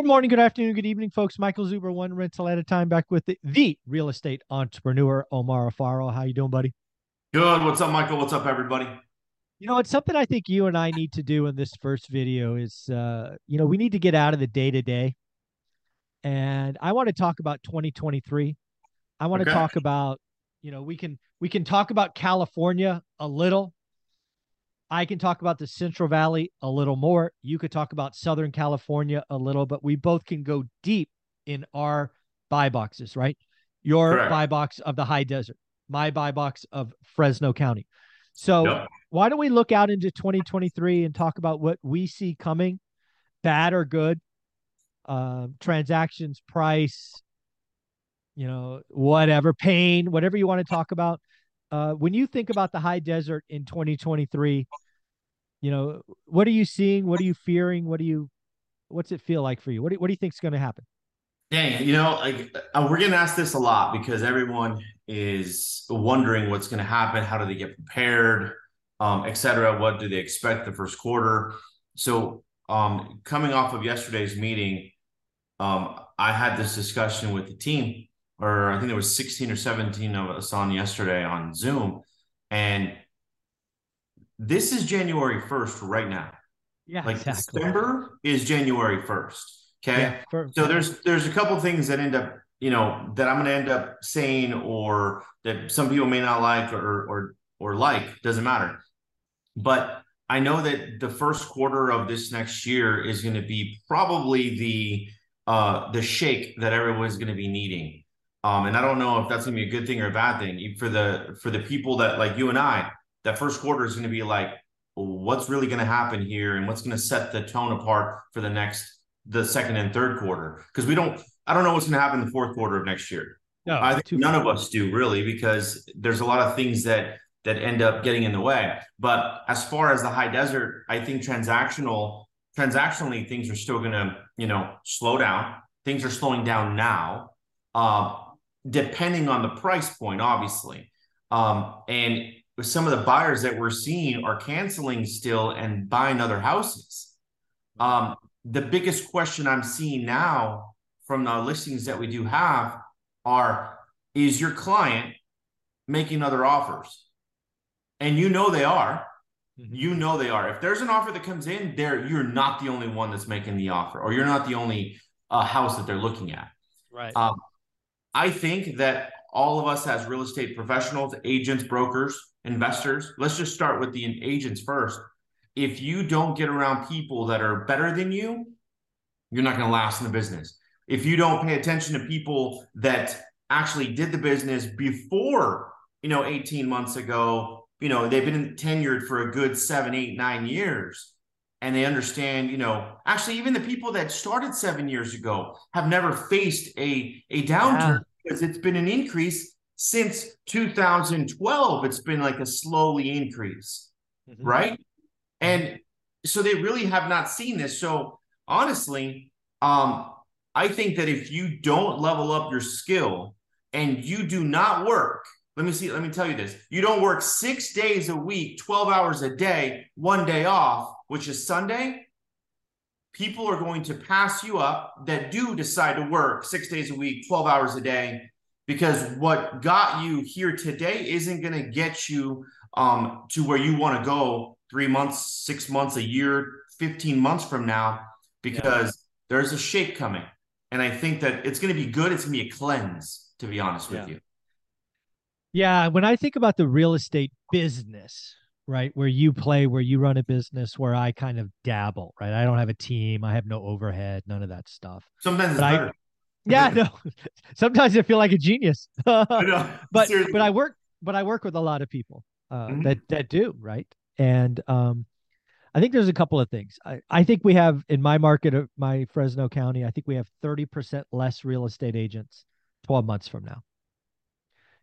Good morning, good afternoon, good evening, folks. Michael Zuber, one rental at a time, back with the, the real estate entrepreneur, Omar Alfaro. How you doing, buddy? Good. What's up, Michael? What's up, everybody? You know, it's something I think you and I need to do in this first video is, uh, you know, we need to get out of the day to day. And I want to talk about 2023. I want okay. to talk about, you know, we can we can talk about California a little I can talk about the Central Valley a little more. You could talk about Southern California a little, but we both can go deep in our buy boxes, right? Your Correct. buy box of the high desert, my buy box of Fresno County. So yep. why don't we look out into 2023 and talk about what we see coming, bad or good, uh, transactions, price, you know, whatever, pain, whatever you want to talk about. Uh, when you think about the high desert in 2023, you know, what are you seeing? What are you fearing? What do you, what's it feel like for you? What do, what do you think is going to happen? Dang, you know, like uh, we're getting asked this a lot because everyone is wondering what's going to happen. How do they get prepared, um, et cetera? What do they expect the first quarter? So, um, coming off of yesterday's meeting, um, I had this discussion with the team, or I think there was 16 or 17 of us on yesterday on Zoom. And this is January 1st right now. Yeah. Like exactly. December is January 1st. Okay. Yeah, for, so there's there's a couple things that end up, you know, that I'm gonna end up saying or that some people may not like or or or like, doesn't matter. But I know that the first quarter of this next year is going to be probably the uh the shake that everyone's going to be needing. Um, and I don't know if that's going to be a good thing or a bad thing for the for the people that like you and I. That first quarter is going to be like, what's really going to happen here, and what's going to set the tone apart for the next, the second and third quarter. Because we don't, I don't know what's going to happen in the fourth quarter of next year. No, I think none of us do really, because there's a lot of things that that end up getting in the way. But as far as the high desert, I think transactional transactionally things are still going to you know slow down. Things are slowing down now. Uh, depending on the price point, obviously. Um, and some of the buyers that we're seeing are canceling still and buying other houses. Um, the biggest question I'm seeing now from the listings that we do have are is your client making other offers? And you know they are. Mm-hmm. You know they are. If there's an offer that comes in, there you're not the only one that's making the offer, or you're not the only uh, house that they're looking at. Right. Um, I think that all of us as real estate professionals, agents, brokers, investors, let's just start with the agents first. If you don't get around people that are better than you, you're not going to last in the business. If you don't pay attention to people that actually did the business before, you know, 18 months ago, you know, they've been tenured for a good seven, eight, nine years and they understand, you know, actually even the people that started seven years ago have never faced a a downturn yeah. Because it's been an increase since 2012. It's been like a slowly increase, mm-hmm. right? And so they really have not seen this. So honestly, um, I think that if you don't level up your skill and you do not work let me see let me tell you this you don't work six days a week 12 hours a day one day off which is Sunday, people are going to pass you up that do decide to work six days a week, 12 hours a day, because what got you here today isn't going to get you um, to where you want to go three months, six months, a year, 15 months from now, because yeah. there's a shake coming. And I think that it's going to be good. It's going to be a cleanse, to be honest with you. Yeah. When I think about the real estate business, right? Where you play, where you run a business, where I kind of dabble, right? I don't have a team, I have no overhead, none of that stuff. Sometimes it's better. yeah, no. Sometimes I feel like a genius. but but I work but I work with a lot of people uh, mm-hmm. that that do, right? And um I think there's a couple of things. I, I think we have in my market of my Fresno County, I think we have 30% less real estate agents 12 months from now.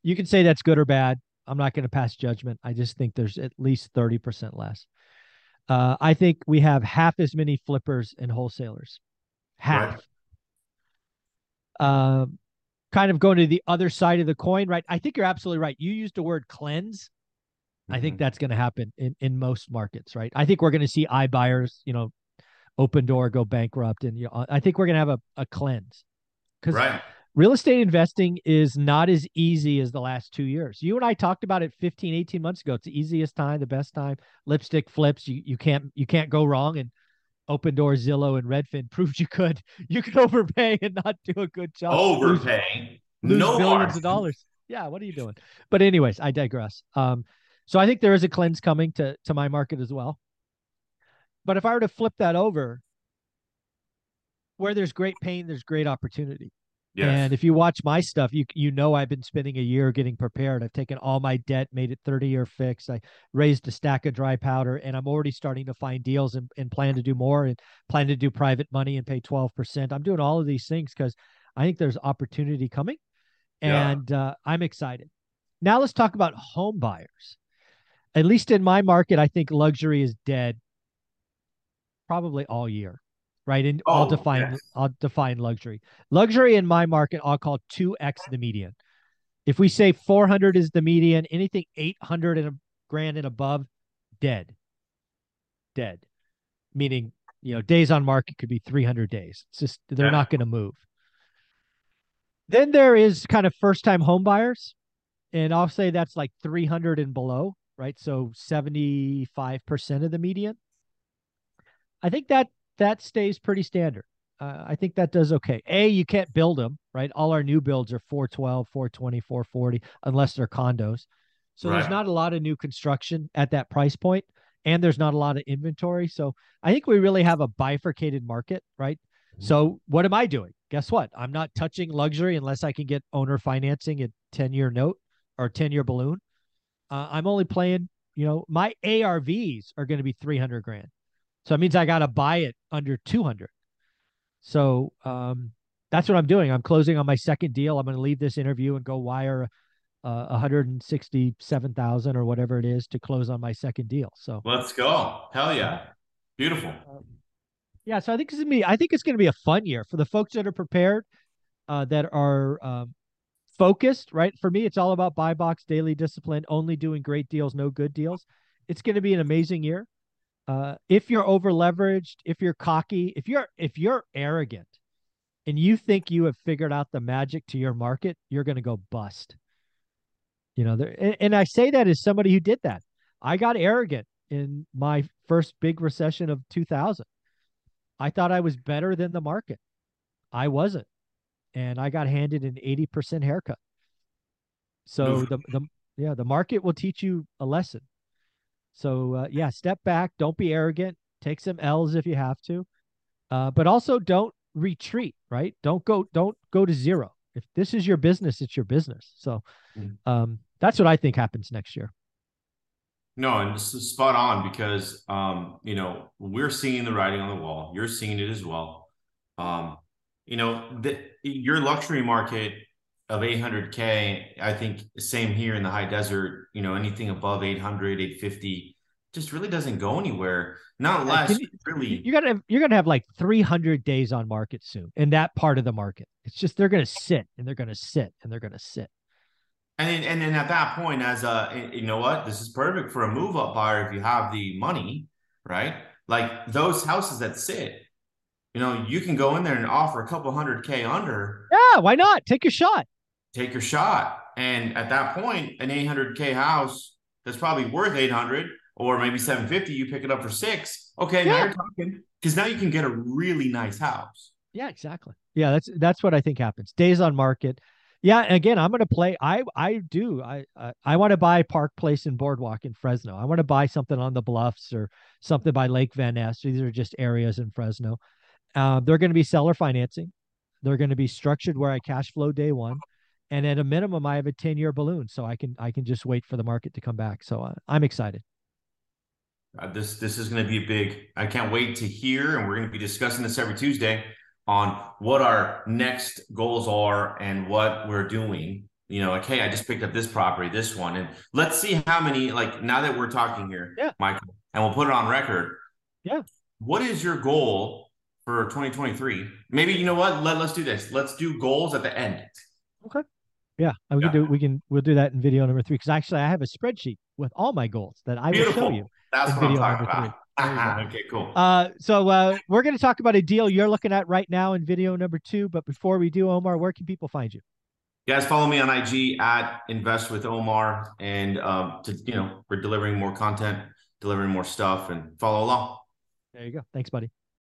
You can say that's good or bad. I'm not going to pass judgment. I just think there's at least 30% less. Uh, I think we have half as many flippers and wholesalers. Half. Right. Uh, kind of going to the other side of the coin, right? I think you're absolutely right. You used the word cleanse. Mm-hmm. I think mm-hmm. that's going to happen in, in most markets, right? I think we're going to see iBuyers, you know, Opendoor go bankrupt, and you know, I think we're gonna have a, a cleanse because right. Real estate investing is not as easy as the last two years. You and I talked about it 15, 18 months ago. It's the easiest time, the best time. Lipstick flips. You you can't you can't go wrong. And Opendoor, Zillow, and Redfin proved you could. You could overpay and not do a good job. Overpay. Lose, lose no billions of dollars. Yeah, what are you doing? But anyways, I digress. Um, so I think there is a cleanse coming to to my market as well. But if I were to flip that over, where there's great pain, there's great opportunity. Yes. And if you watch my stuff, you you know I've been spending a year getting prepared. I've taken all my debt, made it 30 year fix. I raised a stack of dry powder, and I'm already starting to find deals and, and plan to do more and plan to do private money and pay 12%. I'm doing all of these things because I think there's opportunity coming, and yeah. uh, I'm excited. Now let's talk about home buyers. At least in my market, I think luxury is dead probably all year right? And oh, I'll define yes. I'll define luxury. Luxury in my market, I'll call two x the median. If we say 400 is the median, anything 800 and a grand and above, dead, dead. Meaning, you know, days on market could be 300 days. It's just they're yeah. not going to move. Then there is kind of first time home buyers, and I'll say that's like 300 and below, right? So 75% of the median. I think that that stays pretty standard. Uh, I think that does okay. A, you can't build them, right? All our new builds are 412, 420, 440, unless they're condos. So right. there's not a lot of new construction at that price point, and there's not a lot of inventory. So I think we really have a bifurcated market, right? Mm-hmm. So what am I doing? Guess what? I'm not touching luxury unless I can get owner financing at 10 year note or 10 year balloon. Uh, I'm only playing, you know, my ARVs are going to be 300 grand. So it means I got to buy it under 200. So um, that's what I'm doing. I'm closing on my second deal. I'm going to leave this interview and go wire uh, 167,000 or whatever it is to close on my second deal. So let's go. Hell yeah. Beautiful. Um, yeah. So I think it's going to be, I think it's going to be a fun year for the folks that are prepared, uh, that are um, focused, right? For me, it's all about buy box, daily discipline, only doing great deals, no good deals. It's going to be an amazing year uh, if you're over leveraged, if you're cocky, if you're if you're arrogant, and you think you have figured out the magic to your market, you're going to go bust. You know, there, and, and I say that as somebody who did that. I got arrogant in my first big recession of 2000. I thought I was better than the market. I wasn't, and I got handed an 80% haircut. So the the yeah, the market will teach you a lesson. So uh, yeah, step back. Don't be arrogant. Take some L's if you have to, uh, but also don't retreat. Right? Don't go. Don't go to zero. If this is your business, it's your business. So mm. um, that's what I think happens next year. No, and this is spot on because um, you know we're seeing the writing on the wall. You're seeing it as well. Um, you know, the, your luxury market of 800k i think same here in the high desert you know anything above 800 850 just really doesn't go anywhere. Not unless you, really you're gonna have, you're gonna have like 300 days on market soon in that part of the market. It's just they're gonna sit and they're gonna sit and they're gonna sit. And and then at that point as a you know what? This is perfect for a move up buyer if you have the money right? Like those houses that sit you know you can go in there and offer a couple hundred k under. Yeah why not? Take a shot take your shot. And at that point, an 800K house that's probably worth 800 or maybe 750, you pick it up for six. Okay, yeah. now you're talking because now you can get a really nice house. Yeah, exactly. Yeah, that's that's what I think happens. Days on market. Yeah, again, I'm going to play. I I do. I I, I want to buy Park Place and Boardwalk in Fresno. I want to buy something on the Bluffs or something by Lake Van Ness. These are just areas in Fresno. Uh, they're going to be seller financing. They're going to be structured where I cash flow day one and at a minimum i have a 10 year balloon so i can i can just wait for the market to come back. So uh, i'm excited. Uh, this this is going to be a big i can't wait to hear and we're going to be discussing this every tuesday on what our next goals are and what we're doing. You know like hey i just picked up this property this one and let's see how many like now that we're talking here yeah. Michael and we'll put it on record. Yeah. What is your goal for 2023 maybe you know what? Let, let's do this. Let's do goals at the end. Okay yeah, we yeah. can do. We can. We'll do that in video number three because actually I have a spreadsheet with all my goals that I Beautiful. will show you. That's what I'm talking about. Three. okay, cool. Uh, so uh, we're going to talk about a deal you're looking at right now in video number two. But before we do, Omar, where can people find you? guys follow me on IG at invest with Omar and um, to you know we're delivering more content, delivering more stuff, and follow along. There you go. Thanks, buddy.